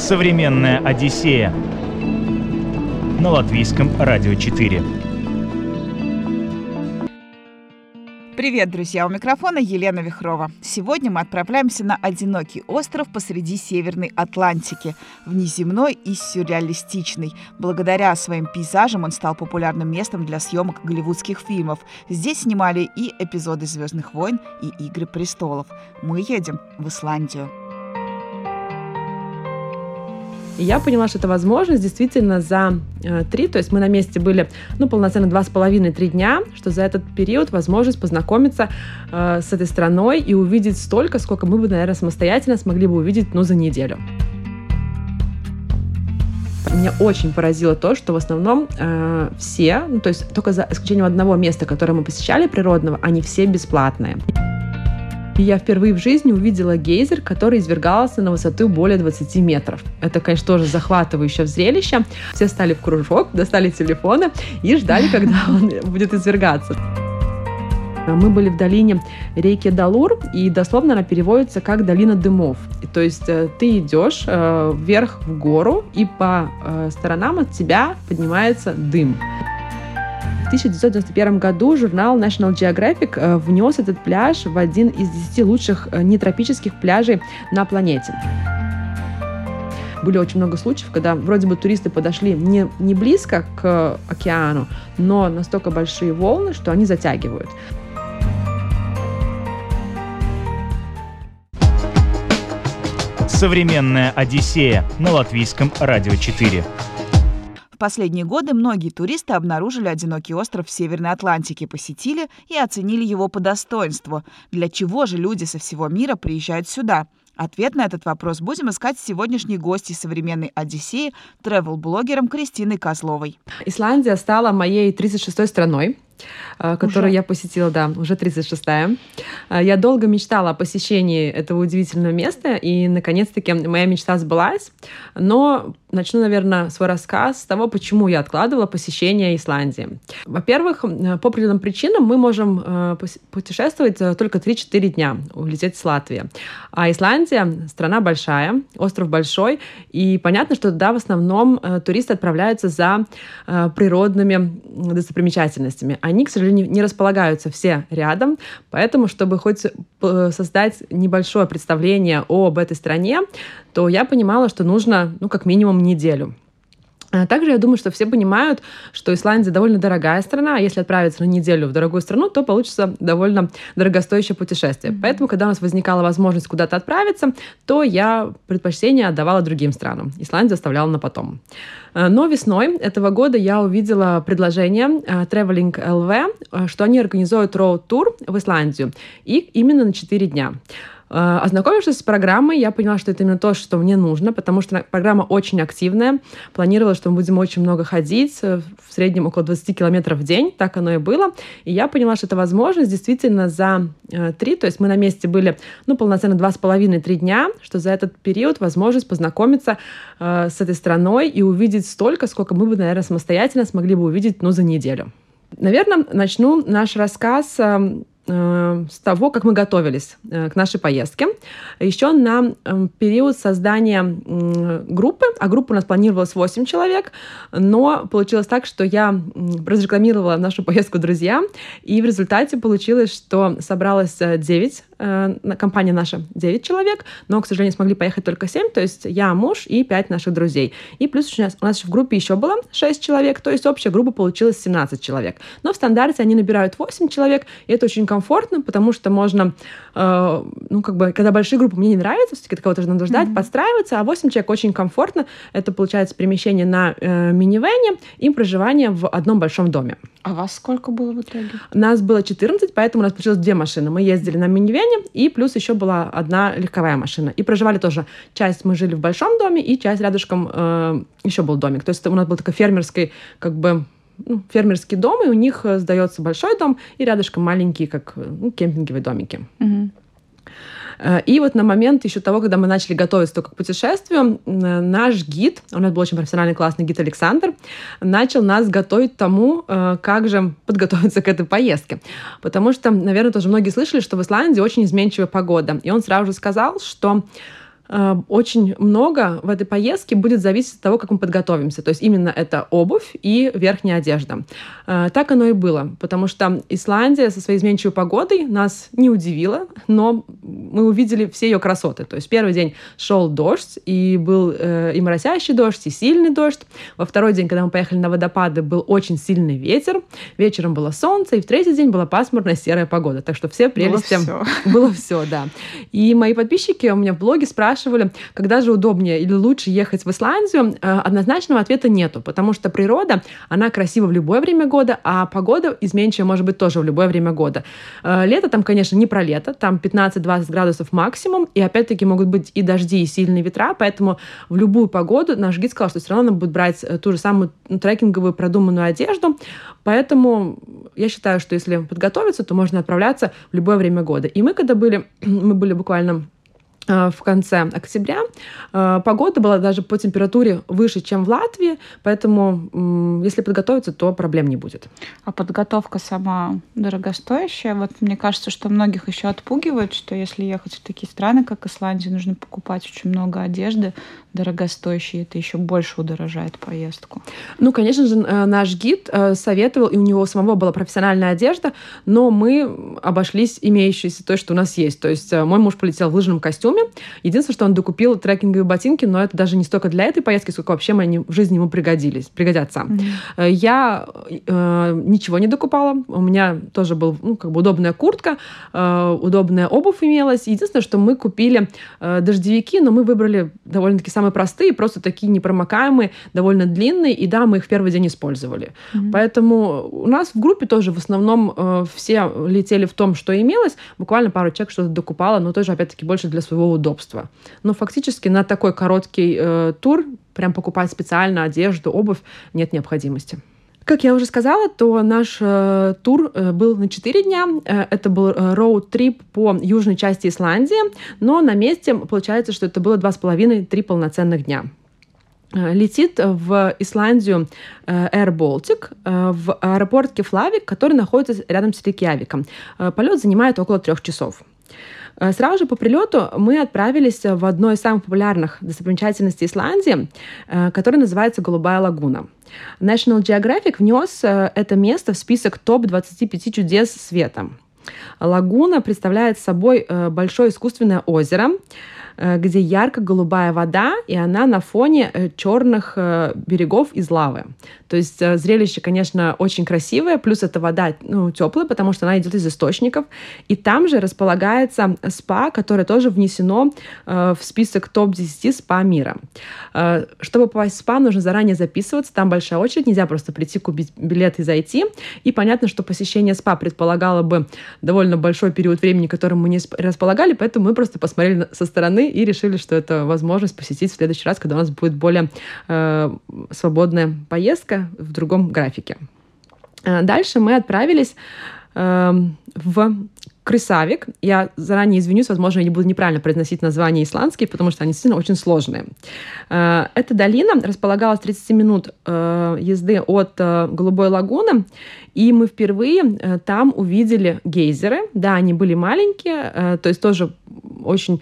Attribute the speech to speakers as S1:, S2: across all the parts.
S1: Современная Одиссея на латвийском радио 4.
S2: Привет, друзья! У микрофона Елена Вихрова. Сегодня мы отправляемся на одинокий остров посреди Северной Атлантики, внеземной и сюрреалистичный. Благодаря своим пейзажам он стал популярным местом для съемок голливудских фильмов. Здесь снимали и эпизоды «Звездных войн», и «Игры престолов». Мы едем в Исландию.
S3: И я поняла, что это возможность действительно за э, три, то есть мы на месте были, ну, полноценно два с половиной-три дня, что за этот период возможность познакомиться э, с этой страной и увидеть столько, сколько мы бы, наверное, самостоятельно смогли бы увидеть, ну, за неделю. Меня очень поразило то, что в основном э, все, ну, то есть только за исключением одного места, которое мы посещали природного, они все бесплатные. И я впервые в жизни увидела гейзер, который извергался на высоту более 20 метров. Это, конечно, тоже захватывающее зрелище. Все стали в кружок, достали телефоны и ждали, когда он будет извергаться. Мы были в долине реки Далур, и дословно она переводится как «долина дымов». То есть э, ты идешь э, вверх в гору, и по э, сторонам от тебя поднимается дым. 1991 году журнал National Geographic э, внес этот пляж в один из 10 лучших э, нетропических пляжей на планете были очень много случаев, когда вроде бы туристы подошли не, не близко к океану, но настолько большие волны, что они затягивают.
S1: Современная Одиссея на латвийском радио 4
S2: последние годы многие туристы обнаружили одинокий остров в Северной Атлантике, посетили и оценили его по достоинству. Для чего же люди со всего мира приезжают сюда? Ответ на этот вопрос будем искать сегодняшней гостьей современной Одиссеи, тревел-блогером Кристиной Козловой.
S3: Исландия стала моей 36-й страной. Э, которую уже? я посетила, да, уже 36-я. Э, я долго мечтала о посещении этого удивительного места, и, наконец-таки, моя мечта сбылась. Но начну, наверное, свой рассказ с того, почему я откладывала посещение Исландии. Во-первых, э, по определенным причинам мы можем путешествовать только 3-4 дня, улететь с Латвии. А Исландия — страна большая, остров большой, и понятно, что туда в основном туристы отправляются за природными достопримечательностями, а они, к сожалению, не располагаются все рядом, поэтому, чтобы хоть э, создать небольшое представление об этой стране, то я понимала, что нужно, ну, как минимум неделю. А также я думаю, что все понимают, что Исландия довольно дорогая страна, а если отправиться на неделю в дорогую страну, то получится довольно дорогостоящее путешествие. Mm-hmm. Поэтому, когда у нас возникала возможность куда-то отправиться, то я предпочтение отдавала другим странам. Исландию оставляла на потом. Э, но весной этого года я увидела предложение э, Traveling LV, что они организуют роуд-тур в Исландию, и именно на 4 дня. Э, ознакомившись с программой, я поняла, что это именно то, что мне нужно, потому что программа очень активная. Планировала, что мы будем очень много ходить, э, в среднем около 20 километров в день, так оно и было. И я поняла, что это возможность действительно за э, три, то есть мы на месте были, ну, полноценно два с половиной-три дня, что за этот период возможность познакомиться с этой страной и увидеть столько, сколько мы бы, наверное, самостоятельно смогли бы увидеть, ну, за неделю. Наверное, начну наш рассказ эм, с того, как мы готовились э, к нашей поездке. Еще на эм, период создания группы, а группа у нас планировалась 8 человек, но получилось так, что я разрекламировала нашу поездку друзьям, и в результате получилось, что собралось 9 Э, компания наша 9 человек, но, к сожалению, смогли поехать только 7, то есть я, муж и 5 наших друзей. И плюс у нас, у нас в группе еще было 6 человек, то есть общая группа получилась 17 человек. Но в стандарте они набирают 8 человек, и это очень комфортно, потому что можно, э, ну, как бы, когда большие группы мне не нравятся, все-таки кого-то надо ждать, mm-hmm. подстраиваться, а 8 человек очень комфортно. Это, получается, перемещение на э, минивэне и проживание в одном большом доме.
S2: А вас сколько было в итоге?
S3: Нас было 14, поэтому у нас получилось две машины. Мы ездили на минивэне, и плюс еще была одна легковая машина. И проживали тоже. Часть мы жили в большом доме, и часть рядышком э, еще был домик. То есть у нас был такой фермерский, как бы, ну, фермерский дом, и у них э, сдается большой дом, и рядышком маленькие, как ну, кемпинговые домики. Угу. Э, и вот на момент еще того, когда мы начали готовиться только к путешествию, наш гид, у нас был очень профессиональный классный гид Александр, начал нас готовить тому, э, как же подготовиться к этой поездке. Потому что, наверное, тоже многие слышали, что в Исландии очень изменчивая погода. И он сразу же сказал, что э, очень много в этой поездке будет зависеть от того, как мы подготовимся. То есть именно это обувь и верхняя одежда. Э, так оно и было, потому что Исландия со своей изменчивой погодой нас не удивила, но мы увидели все ее красоты. То есть первый день шел дождь, и был э, и моросящий дождь, и сильный дождь. Во второй день, когда мы поехали на водопады, был очень сильный ветер. Вечером было солнце, и в третий день была пасмурная серая погода. Так что все прелести... Было все. Было все, да. И мои подписчики у меня в блоге спрашивали, когда же удобнее или лучше ехать в Исландию. Э, однозначного ответа нету, потому что природа, она красива в любое время года, а погода изменчивая может быть тоже в любое время года. Э, лето там, конечно, не про лето, там 15-20 градусов максимум, и опять-таки могут быть и дожди, и сильные ветра, поэтому в любую погоду наш гид сказал, что все равно нам будет брать э, ту же самую трекинговую продуманную одежду, поэтому я считаю, что если подготовиться, то можно отправляться в любое время года. И мы, когда были, мы были буквально в конце октября. Э, погода была даже по температуре выше, чем в Латвии, поэтому если подготовиться, то проблем не будет.
S2: А подготовка сама дорогостоящая? Вот мне кажется, что многих еще отпугивает, что если ехать в такие страны, как Исландия, нужно покупать очень много одежды дорогостоящей, это еще больше удорожает поездку.
S3: Ну, конечно же, э, наш гид советовал, и у него самого была профессиональная одежда, но мы обошлись имеющейся той, что у нас есть. То есть мой муж полетел в лыжном костюме, костюме. Единственное, что он докупил трекинговые ботинки, но это даже не столько для этой поездки, сколько вообще они в жизни ему пригодились, пригодятся. Mm-hmm. Я э, ничего не докупала. У меня тоже был ну, как бы удобная куртка, э, удобная обувь имелась. Единственное, что мы купили э, дождевики, но мы выбрали довольно-таки самые простые, просто такие непромокаемые, довольно длинные, и да, мы их в первый день использовали. Mm-hmm. Поэтому у нас в группе тоже в основном э, все летели в том, что имелось. Буквально пару человек что-то докупала, но тоже, опять-таки, больше для своего удобства. Но фактически на такой короткий э, тур прям покупать специально одежду, обувь нет необходимости. Как я уже сказала, то наш э, тур э, был на 4 дня. Э, это был э, роуд-трип по южной части Исландии, но на месте получается, что это было 2,5-3 полноценных дня. Э, летит в Исландию э, Air Baltic в аэропорт Кефлавик, который находится рядом с Рейкьявиком. Полет занимает около трех часов. Э, сразу же по прилету мы отправились в одно из самых популярных достопримечательностей Исландии, э, которое называется Голубая лагуна. National Geographic внес э, это место в список топ-25 чудес света. Лагуна представляет собой большое искусственное озеро, где ярко-голубая вода, и она на фоне черных берегов из лавы. То есть э, зрелище, конечно, очень красивое, плюс эта вода ну, теплая, потому что она идет из источников. И там же располагается спа, которое тоже внесено э, в список топ-10 спа мира. Э, чтобы попасть в спа, нужно заранее записываться, там большая очередь, нельзя просто прийти, купить билет и зайти. И понятно, что посещение спа предполагало бы довольно большой период времени, которым мы не располагали, поэтому мы просто посмотрели со стороны и решили, что это возможность посетить в следующий раз, когда у нас будет более э, свободная поездка, в другом графике. Э, дальше мы отправились эм, в Крысавик. Я заранее извинюсь, возможно, я не буду неправильно произносить названия исландские, потому что они действительно очень сложные. Э, эта долина располагалась 30 минут э, езды от Голубой лагуны, и мы впервые там увидели гейзеры. Да, они были маленькие, то есть тоже очень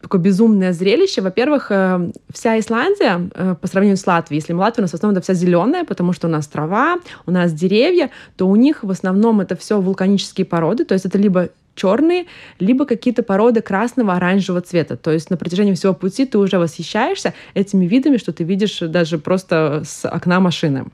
S3: такое безумное зрелище. Во-первых, э, вся Исландия э, по сравнению с Латвией, если Латвия у нас в основном это вся зеленая, потому что у нас трава, у нас деревья, то у них в основном это все вулканические породы, то есть это либо черные, либо какие-то породы красного, оранжевого цвета. То есть на протяжении всего пути ты уже восхищаешься этими видами, что ты видишь даже просто с окна машины.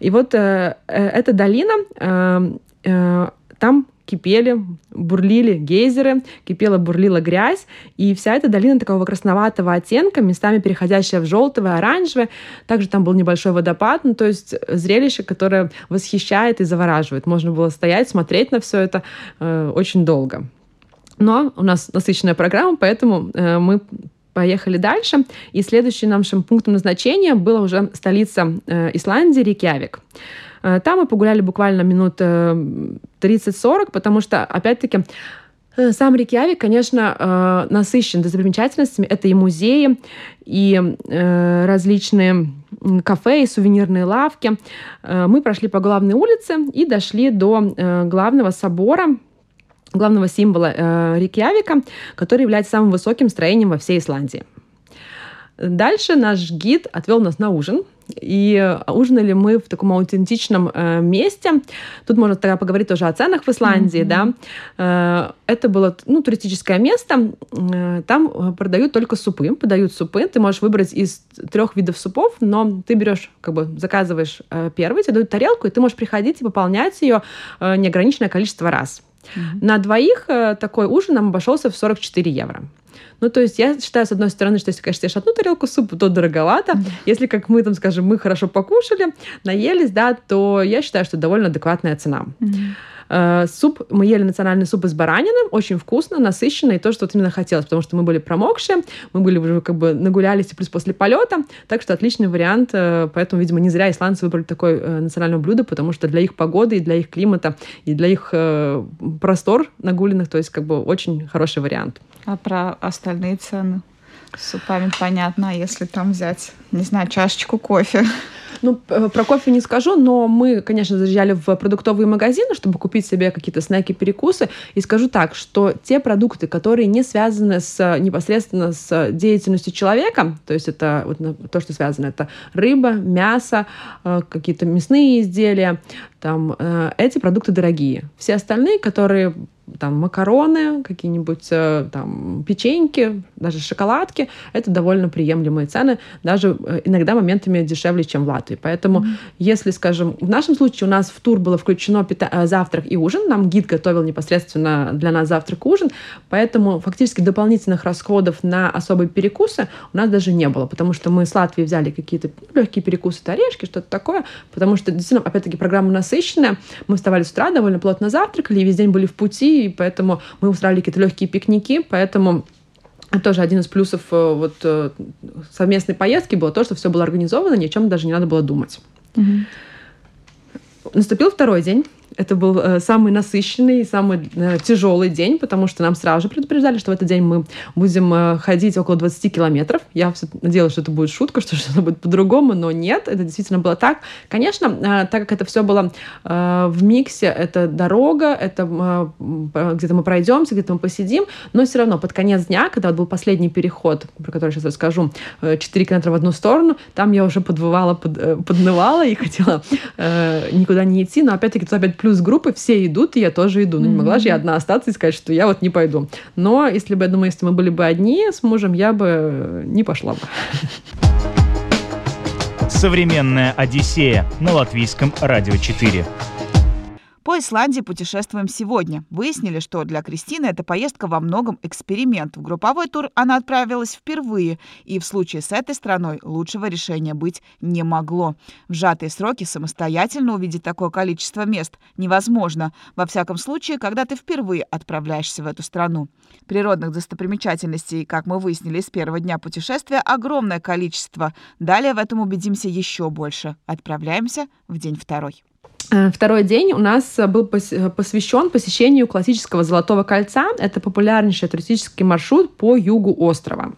S3: И вот э, э, эта долина, э, э, там кипели, бурлили гейзеры, кипела, бурлила грязь, и вся эта долина такого красноватого оттенка, местами переходящая в желтое, оранжевое. Также там был небольшой водопад, ну, то есть зрелище, которое восхищает и завораживает. Можно было стоять, смотреть на все это э, очень долго. Но у нас насыщенная программа, поэтому э, мы поехали дальше. И следующим нашим пунктом назначения была уже столица э, Исландии, Рейкьявик. Э, там мы погуляли буквально минут 30-40, э, потому что, опять-таки, э, сам Рикьявик, конечно, насыщен достопримечательностями. Это и музеи, и различные кафе и сувенирные лавки. Мы прошли по главной улице и дошли до главного собора, главного символа э, Рикьявика, который является самым высоким строением во всей Исландии. Дальше наш гид отвел нас на ужин. И ужинали мы в таком аутентичном э, месте. Тут можно тогда поговорить тоже о ценах в Исландии, mm-hmm. да. Э, это было ну, туристическое место. Э, там продают только супы, подают супы. Ты можешь выбрать из трех видов супов, но ты берешь, как бы заказываешь э, первый, тебе дают тарелку, и ты можешь приходить и пополнять ее э, неограниченное количество раз. Mm-hmm. На двоих э, такой ужин нам обошелся в 44 евро. Ну, то есть я считаю, с одной стороны, что если, конечно, ешь одну тарелку супа, то дороговато. Mm-hmm. Если, как мы там, скажем, мы хорошо покушали, наелись, да, то я считаю, что довольно адекватная цена. Mm-hmm. Э, суп, мы ели национальный суп из баранины, очень вкусно, насыщенно, и то, что вот именно хотелось, потому что мы были промокшие, мы были уже как бы нагулялись, и плюс после полета, так что отличный вариант, э, поэтому, видимо, не зря исландцы выбрали такое э, национальное блюдо, потому что для их погоды, и для их климата, и для их простор нагуленных, то есть как бы очень хороший вариант.
S2: А про остальные цены? С супами понятно, а если там взять, не знаю, чашечку кофе?
S3: Ну, про кофе не скажу, но мы, конечно, заезжали в продуктовые магазины, чтобы купить себе какие-то снеки, перекусы. И скажу так, что те продукты, которые не связаны с, непосредственно с деятельностью человека, то есть это вот то, что связано, это рыба, мясо, э, какие-то мясные изделия, там, э, эти продукты дорогие. Все остальные, которые там макароны, какие-нибудь э, там печеньки, даже шоколадки, это довольно приемлемые цены, даже э, иногда моментами дешевле, чем в Латвии. Поэтому, mm-hmm. если, скажем, в нашем случае у нас в тур было включено пита- э, завтрак и ужин, нам гид готовил непосредственно для нас завтрак и ужин, поэтому фактически дополнительных расходов на особые перекусы у нас даже не было, потому что мы с Латвии взяли какие-то легкие перекусы, орешки, что-то такое, потому что действительно, опять-таки, программа насыщенная, мы вставали с утра, довольно плотно завтракали, и весь день были в пути, и поэтому мы устраивали какие-то легкие пикники, поэтому тоже один из плюсов э, вот э, совместной поездки было то, что все было организовано, ни о чем даже не надо было думать. Угу. Наступил второй день. Это был э, самый насыщенный, самый э, тяжелый день, потому что нам сразу же предупреждали, что в этот день мы будем э, ходить около 20 километров. Я все надеялась, что это будет шутка, что что-то будет по-другому, но нет, это действительно было так. Конечно, так как это все было в миксе, это дорога, это где-то мы пройдемся, где-то мы посидим, но все равно под конец дня, когда вот был последний переход, про который сейчас расскажу, э, 4 километра в одну сторону, там я уже подвывала, под, поднывала и хотела никуда не идти, но опять-таки тут опять плюс группы, все идут, и я тоже иду. Ну, не могла же я одна остаться и сказать, что я вот не пойду. Но если бы, я думаю, если мы были бы одни с мужем, я бы не пошла бы.
S1: Современная Одиссея на латвийском радио 4.
S2: По Исландии путешествуем сегодня. Выяснили, что для Кристины эта поездка во многом эксперимент. В групповой тур она отправилась впервые, и в случае с этой страной лучшего решения быть не могло. В сжатые сроки самостоятельно увидеть такое количество мест невозможно. Во всяком случае, когда ты впервые отправляешься в эту страну. Природных достопримечательностей, как мы выяснили с первого дня путешествия, огромное количество. Далее в этом убедимся еще больше. Отправляемся в день второй.
S3: Э, второй день у нас был посвящен посещению классического Золотого кольца. Это популярнейший туристический маршрут по югу острова.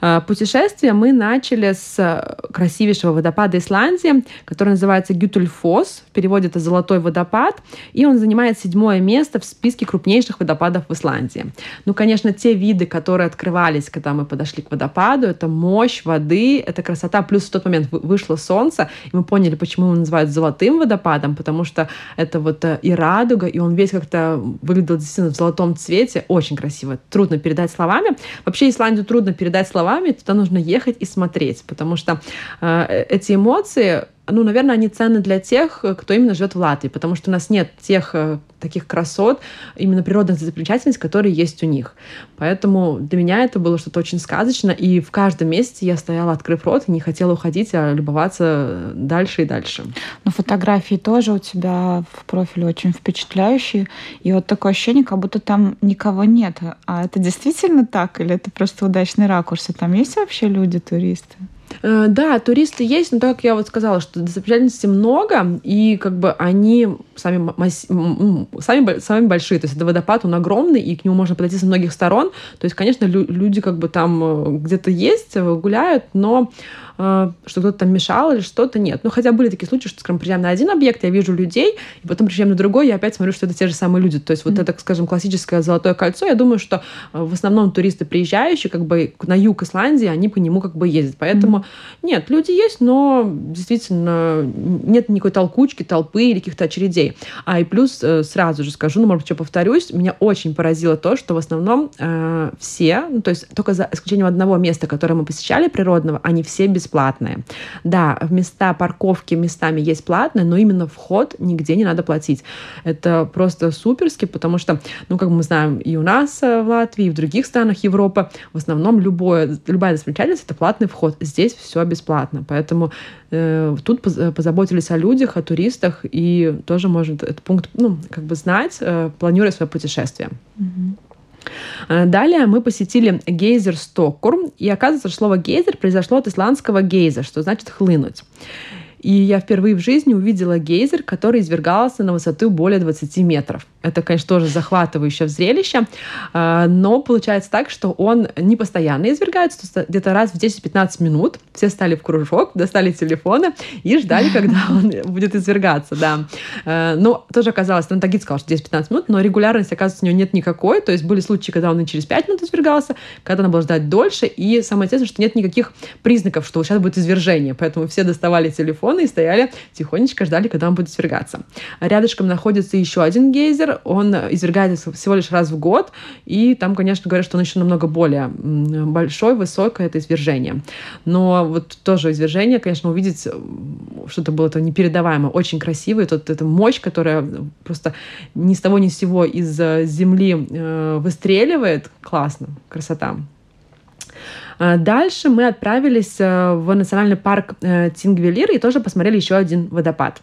S3: Э, путешествие мы начали с э, красивейшего водопада Исландии, который называется Гютульфос, в переводе это «золотой водопад», и он занимает седьмое место в списке крупнейших водопадов в Исландии. Ну, конечно, те виды, которые открывались, когда мы подошли к водопаду, это мощь воды, это красота, плюс в тот момент вышло солнце, и мы поняли, почему его называют золотым водопадом, потому что это вот э, и радуга, и он весь как-то выглядел действительно в золотом цвете, очень красиво, трудно передать словами. Вообще Исландию трудно передать передать словами, туда нужно ехать и смотреть, потому что э, эти эмоции ну, наверное, они ценны для тех, кто именно живет в Латвии, потому что у нас нет тех э, таких красот, именно природных достопримечательностей, которые есть у них. Поэтому для меня это было что-то очень сказочно, и в каждом месте я стояла, открыв рот, и не хотела уходить, а любоваться дальше и дальше.
S2: Но фотографии тоже у тебя в профиле очень впечатляющие, и вот такое ощущение, как будто там никого нет. А это действительно так, или это просто удачный ракурс? И там есть вообще люди, туристы?
S3: Э, да, туристы есть, но так как я вот сказала, что достопримечательностей много, и как бы они сами, сами, сами большие. То есть это водопад, он огромный, и к нему можно подойти с многих сторон. То есть, конечно, люди как бы там э, где-то есть, э, гуляют, но Э, что кто-то там мешал или что-то, нет. Ну, хотя были такие случаи, что, скажем, приезжаем на один объект, я вижу людей, и потом приезжаем на другой, я опять смотрю, что это те же самые люди. То есть mm-hmm. вот это, скажем, классическое золотое кольцо, я думаю, что в основном туристы, приезжающие как бы на юг Исландии, они по нему как бы ездят. Поэтому mm-hmm. Нет, люди есть, но действительно нет никакой толкучки, толпы или каких-то очередей. А и плюс э, сразу же скажу, ну, может быть, что повторюсь, меня очень поразило то, что в основном э, все, ну, то есть только за исключением одного места, которое мы посещали природного, они все бесплатные. Да, места парковки местами есть платные, но именно вход нигде не надо платить. Это просто суперски, потому что, ну, как мы знаем, и у нас э, в Латвии, и в других странах Европы в основном любое, любая достопримечательность — это платный вход. Здесь все бесплатно. Поэтому э, тут позаботились о людях, о туристах, и тоже можно этот пункт, ну, как бы знать, э, планируя свое путешествие. Mm-hmm. Э, далее мы посетили гейзер Стоккурм, и оказывается, что слово гейзер произошло от исландского гейза, что значит хлынуть. И я впервые в жизни увидела гейзер, который извергался на высоту более 20 метров. Это, конечно, тоже захватывающее зрелище, а, но получается так, что он не постоянно извергается, где-то раз в 10-15 минут. Все стали в кружок, достали телефоны и ждали, когда он будет извергаться, да. А, но тоже оказалось, там Тагит сказал, что 10-15 минут, но регулярности, оказывается, у него нет никакой, то есть были случаи, когда он и через 5 минут извергался, когда надо было ждать дольше, и самое интересное, что нет никаких признаков, что сейчас будет извержение, поэтому все доставали телефоны и стояли тихонечко, ждали, когда он будет извергаться. Рядышком находится еще один гейзер, он извергается всего лишь раз в год, и там, конечно, говорят, что он еще намного более большой, высокое это извержение. Но вот тоже извержение, конечно, увидеть что-то было это непередаваемо, очень красиво, и тут эта мощь, которая просто ни с того ни с сего из э, земли э, выстреливает, классно, красота. Дальше мы отправились в национальный парк Тингвелир и тоже посмотрели еще один водопад.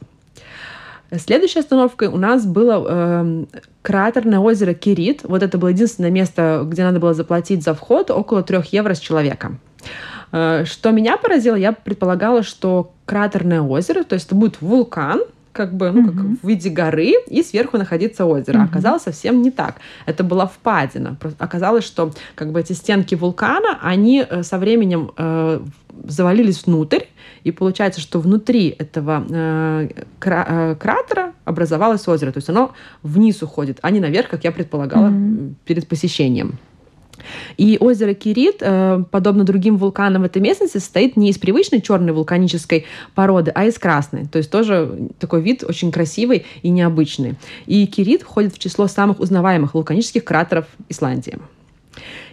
S3: Следующей остановкой у нас было э, кратерное озеро Кирит. Вот это было единственное место, где надо было заплатить за вход около 3 евро с человека. Э, что меня поразило, я предполагала, что кратерное озеро, то есть это будет вулкан, как бы, ну, как в виде горы, и сверху находится озеро. Оказалось совсем не так. Это была впадина. Оказалось, что как бы эти стенки вулкана, они э, со временем э, завалились внутрь, и получается, что внутри этого э, кра- э, кратера образовалось озеро. То есть оно вниз уходит, а не наверх, как я предполагала mm-hmm. перед посещением. И озеро Кирит, э, подобно другим вулканам в этой местности, состоит не из привычной черной вулканической породы, а из красной. То есть тоже такой вид очень красивый и необычный. И Кирит входит в число самых узнаваемых вулканических кратеров Исландии.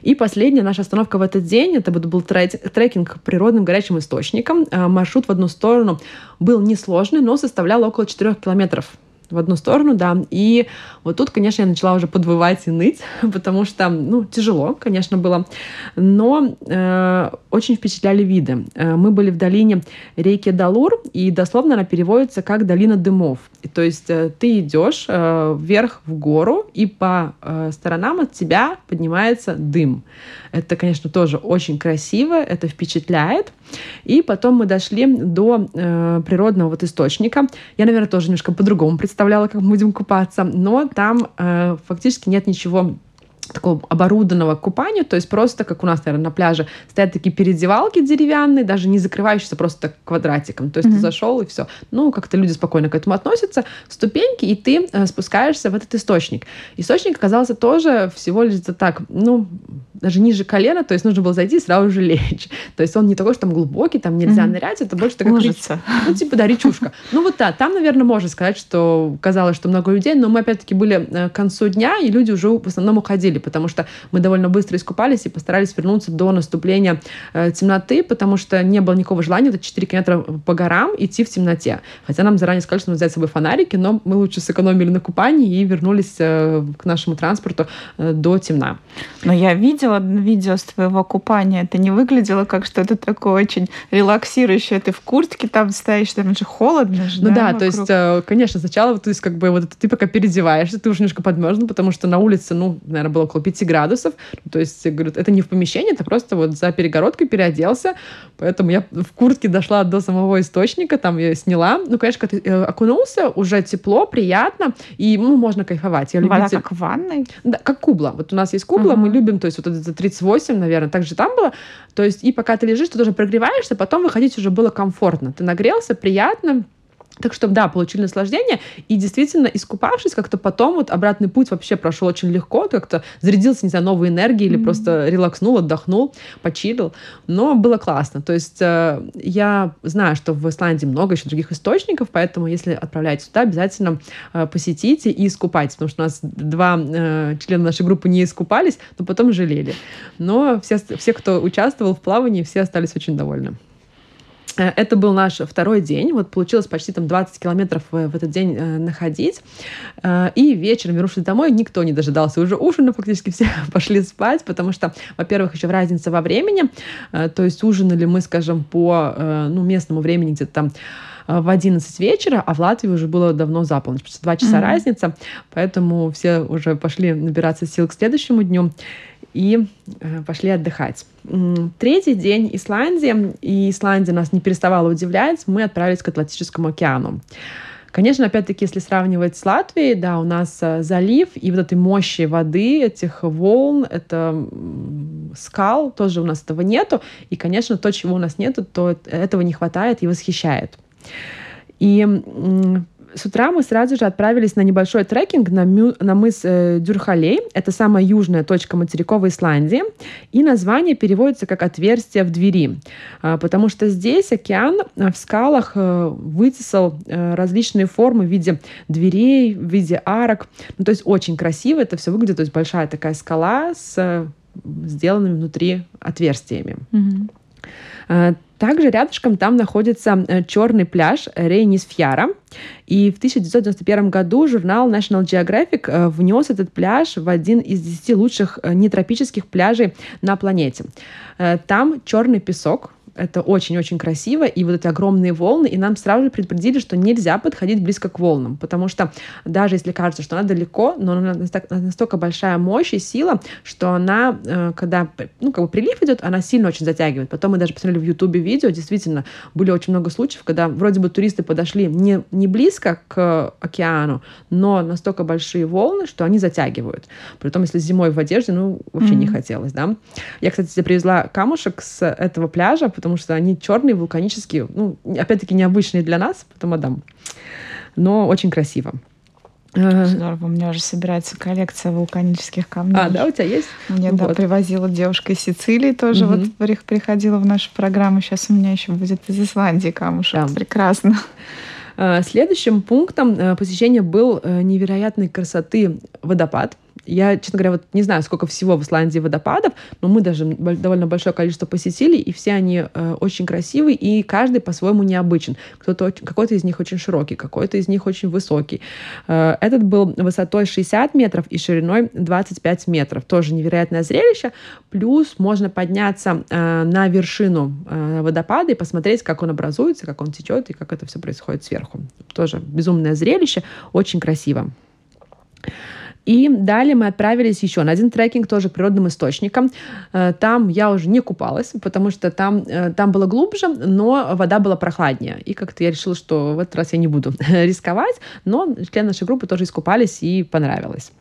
S3: И последняя наша остановка в этот день, это был трекинг к природным горячим источникам. Э, маршрут в одну сторону был несложный, но составлял около 4 километров в одну сторону, да. И вот тут, конечно, я начала уже подвывать и ныть, потому что, ну, тяжело, конечно, было. Но э, очень впечатляли виды. Э, мы были в долине реки Далур, и дословно она переводится как «долина дымов». И, то есть э, ты идешь э, вверх в гору, и по э, сторонам от тебя поднимается дым. Это, конечно, тоже очень красиво, это впечатляет. И потом мы дошли до э, природного вот источника. Я, наверное, тоже немножко по-другому представляла, как мы будем купаться, но там э, фактически нет ничего такого оборудованного к купанию, то есть просто, как у нас, наверное, на пляже, стоят такие переодевалки деревянные, даже не закрывающиеся просто так квадратиком. То есть mm-hmm. ты зашел и все. Ну, как-то люди спокойно к этому относятся. Ступеньки, и ты э, спускаешься в этот источник. Источник оказался тоже всего лишь так, ну, даже ниже колена, то есть нужно было зайти и сразу же лечь. То есть он не такой, что там глубокий, там нельзя mm-hmm. нырять, это больше такая...
S2: Ложится.
S3: Ну, типа, да, речушка. Ну, вот да, там, наверное, можно сказать, что казалось, что много людей, но мы, опять-таки, были э, к концу дня, и люди уже в основном уходили, потому что мы довольно быстро искупались и постарались вернуться до наступления э, темноты, потому что не было никакого желания это 4 километра по горам идти в темноте. Хотя нам заранее сказали, что нужно взять с собой фонарики, но мы лучше сэкономили на купании и вернулись э, к нашему транспорту э, до темна.
S2: Но я видела видео с твоего купания. Это не выглядело как что-то такое очень релаксирующее. Ты в куртке там стоишь, там же холодно же,
S3: Ну да,
S2: да
S3: то есть, конечно, сначала, то есть, как бы, вот ты пока переодеваешься, ты уже немножко подмерзнул, потому что на улице, ну, наверное, было около 5 градусов. То есть, говорят, это не в помещении, это просто вот за перегородкой переоделся. Поэтому я в куртке дошла до самого источника, там я сняла. Ну, конечно, когда ты э, окунулся, уже тепло, приятно, и, ну, можно кайфовать. Я
S2: Вода любитель... как в ванной?
S3: Да, как кубла. Вот у нас есть кубла, uh-huh. мы любим, то есть вот это 38, наверное, также там было. То есть и пока ты лежишь, ты тоже прогреваешься, потом выходить уже было комфортно. Ты нагрелся, приятно, так что, да, получили наслаждение. И действительно, искупавшись, как-то потом вот обратный путь вообще прошел очень легко. Как-то зарядился, не знаю, новой энергией или mm-hmm. просто релакснул, отдохнул, почилил. Но было классно. То есть э, я знаю, что в Исландии много еще других источников, поэтому если отправляетесь туда, обязательно э, посетите и искупайтесь. Потому что у нас два э, члена нашей группы не искупались, но потом жалели. Но все, все, кто участвовал в плавании, все остались очень довольны. Э, это был наш второй день. Вот получилось почти там 20 километров в, в этот день э, находить. Э, и вечером, вернувшись домой, никто не дожидался уже ужина. Фактически все пошли спать, потому что, во-первых, еще разница во времени. Э, то есть ужинали мы, скажем, по э, ну, местному времени где-то там э, в 11 вечера, а в Латвии уже было давно за полночь, просто два часа mm-hmm. разница, поэтому все уже пошли набираться сил к следующему дню и э, пошли отдыхать. Третий день Исландии, и Исландия нас не переставала удивлять, мы отправились к Атлантическому океану. Конечно, опять-таки, если сравнивать с Латвией, да, у нас э, залив, и вот этой мощи воды, этих волн, это скал, тоже у нас этого нету. И, конечно, то, чего у нас нету, то этого не хватает и восхищает. И с утра мы сразу же отправились на небольшой трекинг на, мю, на мыс э, Дюрхалей. Это самая южная точка материковой Исландии. И название переводится как «отверстие в двери», э, потому что здесь океан э, в скалах э, вытесал э, различные формы в виде дверей, в виде арок. Ну, то есть очень красиво это все выглядит. То есть большая такая скала с э, сделанными внутри отверстиями. Mm-hmm. Также рядышком там находится э, черный пляж Рейнисфьяра. И в 1991 году журнал National Geographic э, внес этот пляж в один из 10 лучших э, нетропических пляжей на планете. Там черный песок, это очень-очень красиво, и вот эти огромные волны, и нам сразу же предупредили, что нельзя подходить близко к волнам, потому что даже если кажется, что она далеко, но она настолько большая мощь и сила, что она, э, когда, ну, как бы прилив идет, она сильно очень затягивает. Потом мы даже посмотрели в Ютубе видео, действительно, были очень много случаев, когда вроде бы туристы подошли не, не близко к океану, но настолько большие волны, что они затягивают. Притом, если зимой в одежде, ну, вообще mm-hmm. не хотелось, да. Я, кстати, привезла камушек с этого пляжа, потому что они черные, вулканические, ну, опять-таки необычные для нас, потом отдам, но очень красиво.
S2: Э, Здорово, у меня уже собирается коллекция вулканических камней.
S3: А, да, у тебя есть?
S2: Мне, вот. да, привозила девушка из Сицилии тоже, угу. вот приходила в нашу программу. Сейчас у меня еще будет из Исландии камушек. Да. Прекрасно.
S3: Э, следующим пунктом э, посещения был невероятной красоты водопад. Я, честно говоря, вот не знаю, сколько всего в Исландии водопадов, но мы даже довольно большое количество посетили, и все они э, очень красивые, и каждый по-своему необычен. Кто-то, какой-то из них очень широкий, какой-то из них очень высокий. Э, этот был высотой 60 метров и шириной 25 метров. Тоже невероятное зрелище. Плюс можно подняться э, на вершину э, водопада и посмотреть, как он образуется, как он течет и как это все происходит сверху. Тоже безумное зрелище, очень красиво. И далее мы отправились еще на один трекинг, тоже к природным источникам. Э, там я уже не купалась, потому что там, э, там было глубже, но вода была прохладнее. И как-то я решила, что в этот раз я не буду рисковать, но члены нашей группы тоже искупались и понравилось.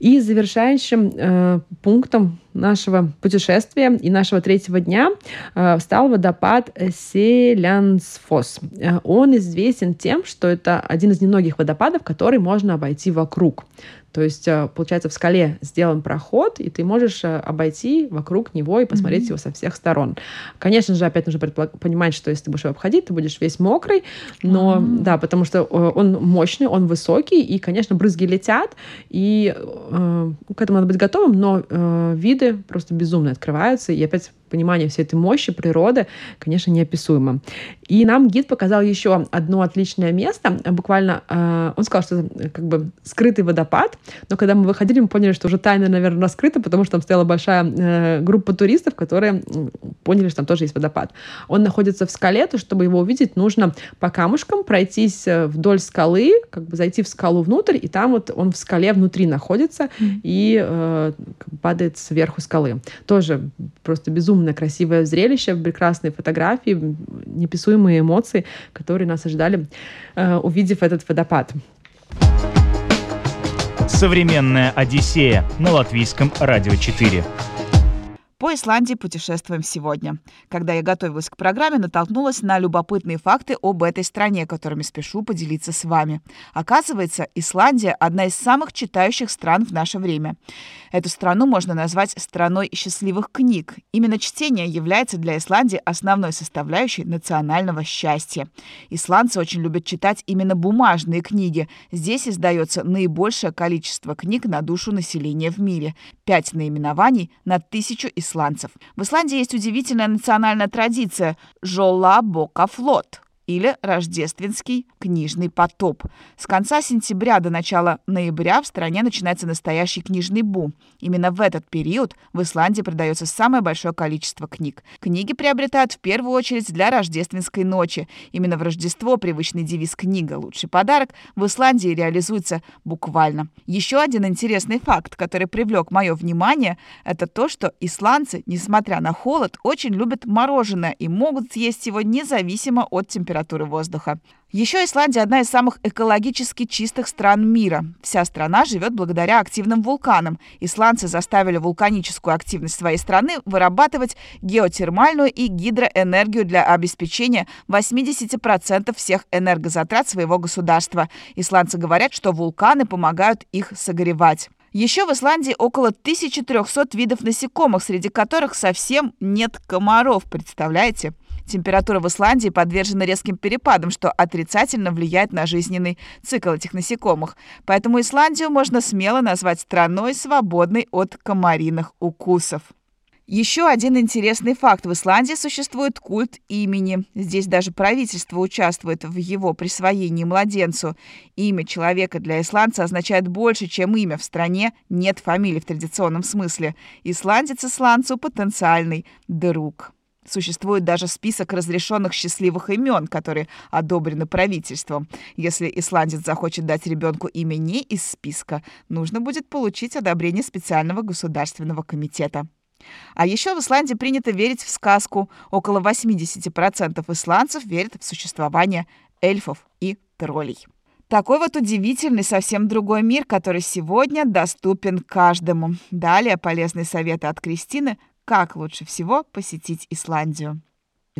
S3: И завершающим э, пунктом нашего путешествия и нашего третьего дня э, стал водопад Селянсфос. Э, он известен тем, что это один из немногих водопадов, который можно обойти вокруг. То есть, э, получается, в скале сделан проход, и ты можешь э, обойти вокруг него и посмотреть mm-hmm. его со всех сторон. Конечно же, опять нужно понимать, что если ты будешь его обходить, ты будешь весь мокрый, но mm-hmm. да, потому что э, он мощный, он высокий, и, конечно, брызги летят, и э, к этому надо быть готовым, но э, виды просто безумно открываются, и опять понимание всей этой мощи природы, конечно, неописуемо. И нам гид показал еще одно отличное место. Буквально э, он сказал, что это как бы скрытый водопад, но когда мы выходили, мы поняли, что уже тайна, наверное, раскрыта, потому что там стояла большая э, группа туристов, которые поняли, что там тоже есть водопад. Он находится в скале, то чтобы его увидеть, нужно по камушкам пройтись э, вдоль скалы, как бы зайти в скалу внутрь, и там вот он в скале внутри находится и э, падает сверху скалы. Тоже просто безумно красивое зрелище, прекрасные фотографии, неписуемые эмоции, которые нас ожидали, э, увидев этот водопад.
S1: Современная Одиссея на латвийском радио 4.
S2: По Исландии путешествуем сегодня. Когда я готовилась к программе, натолкнулась на любопытные факты об этой стране, которыми спешу поделиться с вами. Оказывается, Исландия – одна из самых читающих стран в наше время. Эту страну можно назвать страной счастливых книг. Именно чтение является для Исландии основной составляющей национального счастья. Исландцы очень любят читать именно бумажные книги. Здесь издается наибольшее количество книг на душу населения в мире. Пять наименований на тысячу исландцев исландцев. В Исландии есть удивительная национальная традиция – «Жола Бока Флот» или рождественский книжный потоп. С конца сентября до начала ноября в стране начинается настоящий книжный бум. Именно в этот период в Исландии продается самое большое количество книг. Книги приобретают в первую очередь для рождественской ночи. Именно в Рождество привычный девиз «Книга – лучший подарок» в Исландии реализуется буквально. Еще один интересный факт, который привлек мое внимание, это то, что исландцы, несмотря на холод, очень любят мороженое и могут съесть его независимо от температуры температуры воздуха. Еще Исландия одна из самых экологически чистых стран мира. Вся страна живет благодаря активным вулканам. Исландцы заставили вулканическую активность своей страны вырабатывать геотермальную и гидроэнергию для обеспечения 80% всех энергозатрат своего государства. Исландцы говорят, что вулканы помогают их согревать. Еще в Исландии около 1300 видов насекомых, среди которых совсем нет комаров, представляете? Температура в Исландии подвержена резким перепадам, что отрицательно влияет на жизненный цикл этих насекомых. Поэтому Исландию можно смело назвать страной, свободной от комариных укусов. Еще один интересный факт. В Исландии существует культ имени. Здесь даже правительство участвует в его присвоении младенцу. Имя человека для исландца означает больше, чем имя. В стране нет фамилии в традиционном смысле. Исландец исландцу потенциальный друг. Существует даже список разрешенных счастливых имен, которые одобрены правительством. Если исландец захочет дать ребенку имя не из списка, нужно будет получить одобрение специального государственного комитета. А еще в Исландии принято верить в сказку. Около 80% исландцев верят в существование эльфов и троллей. Такой вот удивительный, совсем другой мир, который сегодня доступен каждому. Далее полезные советы от Кристины как лучше всего посетить Исландию?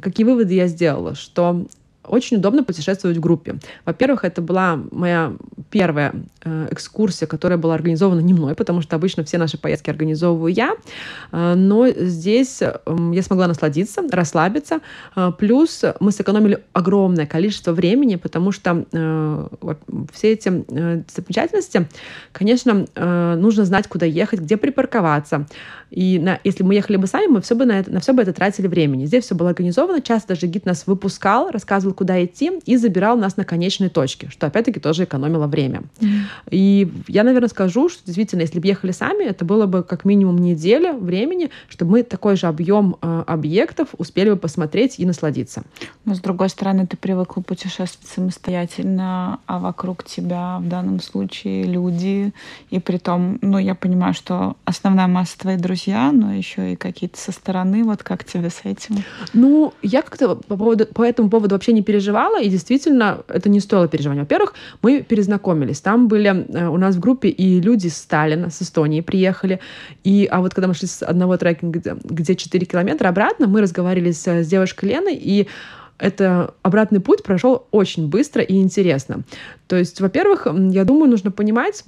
S3: Какие выводы я сделала? Что очень удобно путешествовать в группе. Во-первых, это была моя первая э, экскурсия, которая была организована не мной, потому что обычно все наши поездки организовываю я. Э, но здесь э, я смогла насладиться, расслабиться. Э, плюс мы сэкономили огромное количество времени, потому что э, все эти э, замечательности, конечно, э, нужно знать, куда ехать, где припарковаться. И на, если мы ехали бы сами, мы все бы на, это, на все бы это тратили времени. Здесь все было организовано. Часто даже гид нас выпускал, рассказывал, куда идти, и забирал нас на конечной точке, что опять-таки тоже экономило время. И я, наверное, скажу, что действительно, если бы ехали сами, это было бы как минимум неделя времени, чтобы мы такой же объем э, объектов успели бы посмотреть и насладиться.
S4: Но с другой стороны, ты привыкла путешествовать самостоятельно, а вокруг тебя в данном случае люди, и при том, ну, я понимаю, что основная масса твоих друзей друзья, но еще и какие-то со стороны. Вот как тебе с этим?
S3: Ну, я как-то по, поводу, по этому поводу вообще не переживала, и действительно это не стоило переживания. Во-первых, мы перезнакомились. Там были э, у нас в группе и люди с Сталина, с Эстонии приехали. И, а вот когда мы шли с одного трекинга, где 4 километра обратно, мы разговаривали с, с девушкой Леной, и это обратный путь прошел очень быстро и интересно. То есть, во-первых, я думаю, нужно понимать,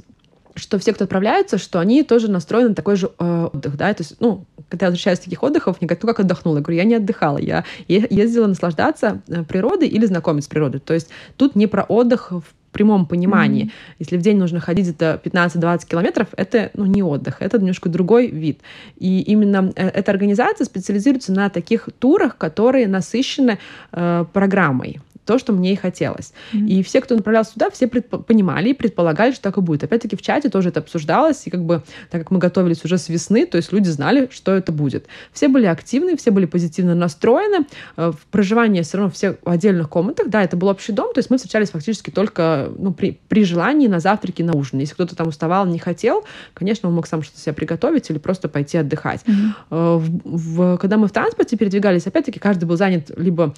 S3: что все, кто отправляются, что они тоже настроены на такой же э, отдых, да, то есть, ну, когда я возвращаюсь с таких отдыхов, мне говорят, ну, как отдохнула? Я говорю, я не отдыхала, я ездила наслаждаться э, природой или знакомиться с природой, то есть тут не про отдых в прямом понимании. Mm-hmm. Если в день нужно ходить где-то 15-20 километров, это ну, не отдых, это немножко другой вид. И именно э, эта организация специализируется на таких турах, которые насыщены э, программой то, что мне и хотелось. Mm-hmm. И все, кто направлялся туда, все предп- понимали и предполагали, что так и будет. Опять-таки в чате тоже это обсуждалось, и как бы, так как мы готовились уже с весны, то есть люди знали, что это будет. Все были активны, все были позитивно настроены. Э, в проживании все равно все в отдельных комнатах. Да, это был общий дом, то есть мы встречались фактически только ну, при, при желании на завтраки, на ужин. Если кто-то там уставал, не хотел, конечно, он мог сам что-то себе приготовить или просто пойти отдыхать. Mm-hmm. В, в, когда мы в транспорте передвигались, опять-таки каждый был занят либо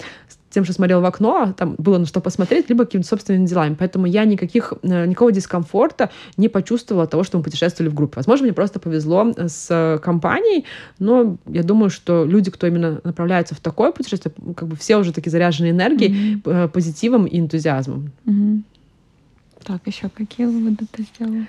S3: тем, что смотрел в окно, там было на что посмотреть, либо какими-то собственными делами. Поэтому я никаких, э, никакого дискомфорта не почувствовала того, что мы путешествовали в группе. Возможно, мне просто повезло э, с компанией, но я думаю, что люди, кто именно направляется в такое путешествие, как бы все уже такие заряжены энергией, mm-hmm. позитивом и энтузиазмом.
S4: Mm-hmm. Так, еще какие выводы ты сделала?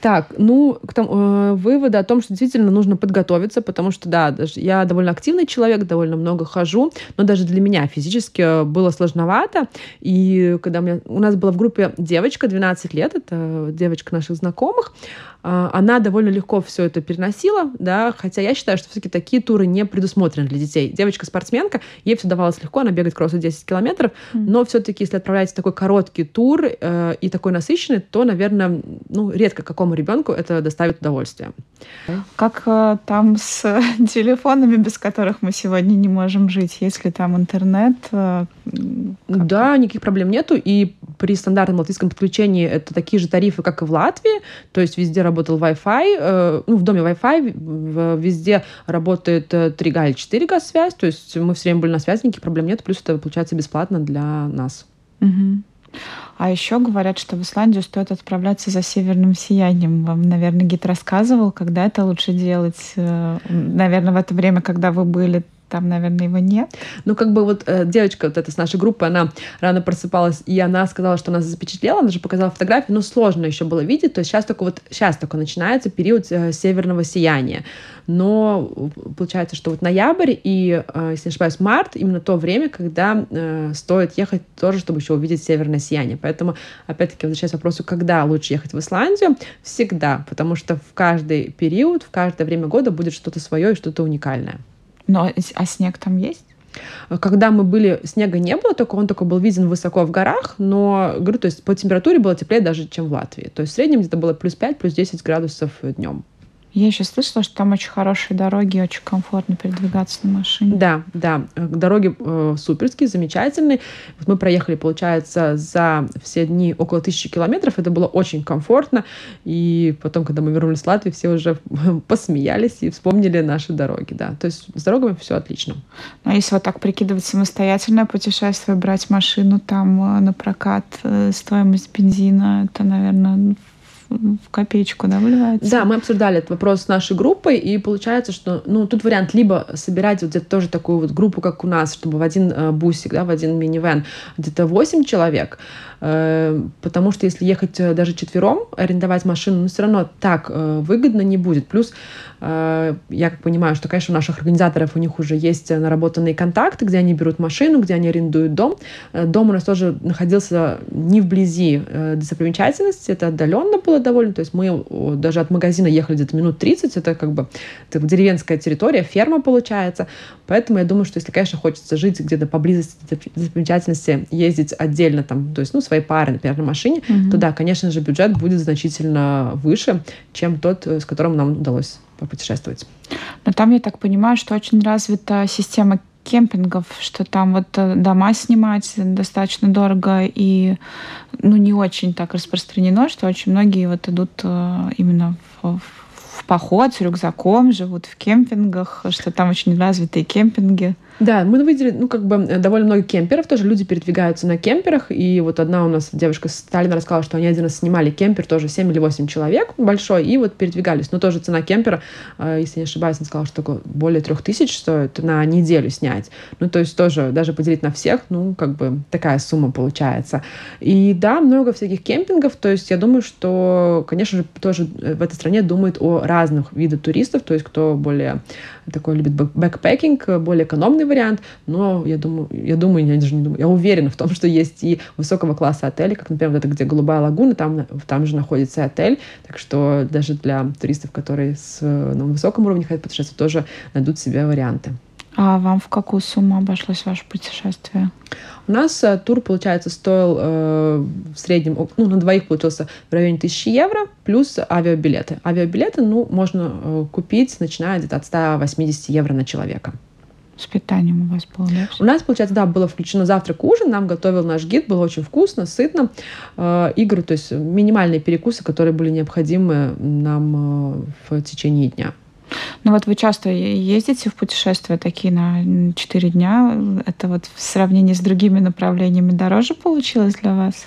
S3: Так, ну, к тому, э, выводы о том, что действительно нужно подготовиться, потому что, да, даже я довольно активный человек, довольно много хожу, но даже для меня физически было сложновато. И когда у, меня, у нас была в группе девочка, 12 лет, это девочка наших знакомых, а, она довольно легко все это переносила, да, хотя я считаю, что все-таки такие туры не предусмотрены для детей. Девочка-спортсменка, ей все давалось легко, она бегает кроссы 10 километров, mm. но все-таки, если отправляете такой короткий тур э, и такой насыщенный, то, наверное, ну, редко какому ребенку это доставит удовольствие.
S4: Как э, там с телефонами, без которых мы сегодня не можем жить, если там интернет? Э?
S3: Да, никаких проблем нету, и при стандартном латвийском подключении это такие же тарифы, как и в Латвии, то есть везде работал Wi-Fi, э, ну, в доме Wi-Fi, везде работает 3G или 4G связь, то есть мы все время были на связи, никаких проблем нет, плюс это получается бесплатно для нас.
S4: Угу. А еще говорят, что в Исландию стоит отправляться за северным сиянием. Вам, наверное, гид рассказывал, когда это лучше делать. Э, наверное, в это время, когда вы были там, наверное, его нет.
S3: Ну, как бы вот э, девочка вот эта с нашей группы, она рано просыпалась, и она сказала, что она запечатлела, она же показала фотографии, но сложно еще было видеть, то есть сейчас только вот сейчас только начинается период э, северного сияния. Но получается, что вот ноябрь и, э, если не ошибаюсь, март, именно то время, когда э, стоит ехать тоже, чтобы еще увидеть северное сияние. Поэтому, опять-таки, возвращаясь к вопросу, когда лучше ехать в Исландию, всегда, потому что в каждый период, в каждое время года будет что-то свое и что-то уникальное.
S4: Но, а снег там есть?
S3: Когда мы были, снега не было, только он только был виден высоко в горах, но, говорю, то есть по температуре было теплее даже, чем в Латвии. То есть в среднем где-то было плюс 5, плюс 10 градусов днем.
S4: Я еще слышала, что там очень хорошие дороги, очень комфортно передвигаться на машине.
S3: Да, да. Дороги э, суперские, замечательные. Вот мы проехали, получается, за все дни около тысячи километров. Это было очень комфортно. И потом, когда мы вернулись в Латвию, все уже посмеялись и вспомнили наши дороги. Да. То есть с дорогами все отлично.
S4: Но если вот так прикидывать самостоятельное путешествие, брать машину там э, на прокат, э, стоимость бензина, это, наверное, в копеечку, да, выливается?
S3: Да, мы обсуждали этот вопрос с нашей группой, и получается, что, ну, тут вариант либо собирать вот где-то тоже такую вот группу, как у нас, чтобы в один э, бусик, да, в один минивэн где-то 8 человек, потому что если ехать э, даже четвером, арендовать машину, ну, все равно так э, выгодно не будет. Плюс Э, я как понимаю, что, конечно, у наших организаторов у них уже есть наработанные контакты, где они берут машину, где они арендуют дом. Э, дом у нас тоже находился не вблизи э, достопримечательности, это отдаленно было довольно, то есть мы даже от магазина ехали где-то минут 30, это как бы это деревенская территория, ферма получается, поэтому я думаю, что если, конечно, хочется жить где-то поблизости достопримечательности, ездить отдельно там, то есть, ну, своей пары, например, на машине, mm-hmm. то да, конечно же, бюджет будет значительно выше, чем тот, с которым нам удалось попутешествовать.
S4: Но там, я так понимаю, что очень развита система кемпингов, что там вот э, дома снимать достаточно дорого и ну, не очень так распространено, что очень многие вот идут э, именно в, в поход с рюкзаком, живут в кемпингах, что там очень развитые кемпинги.
S3: Да, мы видели, ну, как бы э, довольно много кемперов, тоже люди передвигаются на кемперах, и вот одна у нас девушка с Сталина рассказала, что они один раз снимали кемпер, тоже 7 или 8 человек большой, и вот передвигались. Но тоже цена кемпера, э, если не ошибаюсь, она сказала, что такое более 3000 стоит на неделю снять. Ну, то есть тоже даже поделить на всех, ну, как бы такая сумма получается. И да, много всяких кемпингов, то есть я думаю, что, конечно же, тоже в этой стране думают о разных видов туристов, то есть кто более такой любит backpacking, более экономный вариант, но я думаю, я думаю, я даже не думаю, я уверена в том, что есть и высокого класса отели, как, например, вот это, где Голубая лагуна, там, там же находится отель, так что даже для туристов, которые с, на высоком уровне хотят путешествовать, тоже найдут себе варианты.
S4: А вам в какую сумму обошлось ваше путешествие?
S3: У нас э, тур, получается, стоил э, в среднем, ну, на двоих получился в районе 1000 евро, плюс авиабилеты. Авиабилеты, ну, можно э, купить, начиная где-то от 180 евро на человека.
S4: С питанием у вас было, да?
S3: У нас, получается, да, было включено завтрак, ужин, нам готовил наш гид, было очень вкусно, сытно. Э, игры, то есть минимальные перекусы, которые были необходимы нам э, в течение дня.
S4: Ну вот вы часто ездите в путешествия такие на 4 дня. Это вот в сравнении с другими направлениями дороже получилось для вас?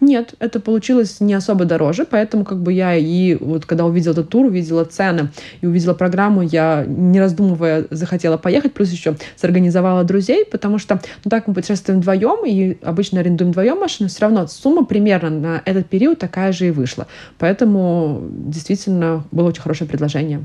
S3: Нет, это получилось не особо дороже, поэтому как бы я и вот когда увидела этот тур, увидела цены и увидела программу, я не раздумывая захотела поехать, плюс еще сорганизовала друзей, потому что ну, так мы путешествуем вдвоем и обычно арендуем вдвоем машину, все равно сумма примерно на этот период такая же и вышла. Поэтому действительно было очень хорошее предложение.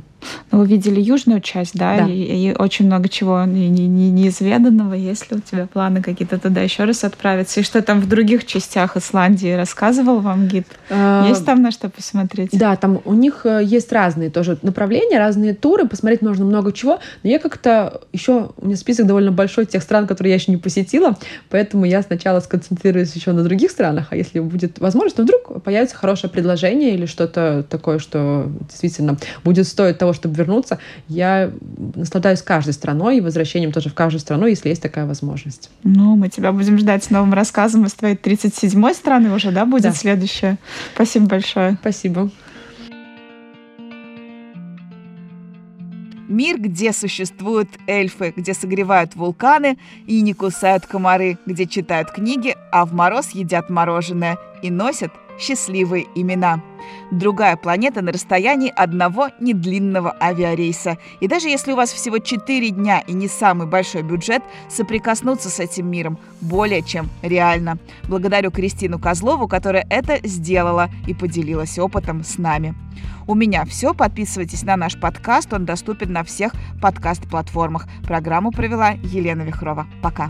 S4: Ну, вы видели южную часть, да, да. И, и очень много чего не, не, не, неизведанного. Есть ли у тебя планы какие-то туда еще раз отправиться? И что там в других частях Исландии? Ирландии рассказывал вам гид? А, есть там на что посмотреть?
S3: Да, там у них э, есть разные тоже направления, разные туры, посмотреть можно много чего, но я как-то еще, у меня список довольно большой тех стран, которые я еще не посетила, поэтому я сначала сконцентрируюсь еще на других странах, а если будет возможность, то вдруг появится хорошее предложение или что-то такое, что действительно будет стоить того, чтобы вернуться, я наслаждаюсь каждой страной и возвращением тоже в каждую страну, если есть такая возможность.
S4: Ну, мы тебя будем ждать с новым рассказом из твоей 37-й страны уже, да, будет да. следующее. Спасибо большое.
S3: Спасибо.
S2: Мир, где существуют эльфы, где согревают вулканы и не кусают комары, где читают книги, а в мороз едят мороженое и носят счастливые имена. Другая планета на расстоянии одного недлинного авиарейса. И даже если у вас всего 4 дня и не самый большой бюджет, соприкоснуться с этим миром более чем реально. Благодарю Кристину Козлову, которая это сделала и поделилась опытом с нами. У меня все. Подписывайтесь на наш подкаст. Он доступен на всех подкаст-платформах. Программу провела Елена Вихрова. Пока.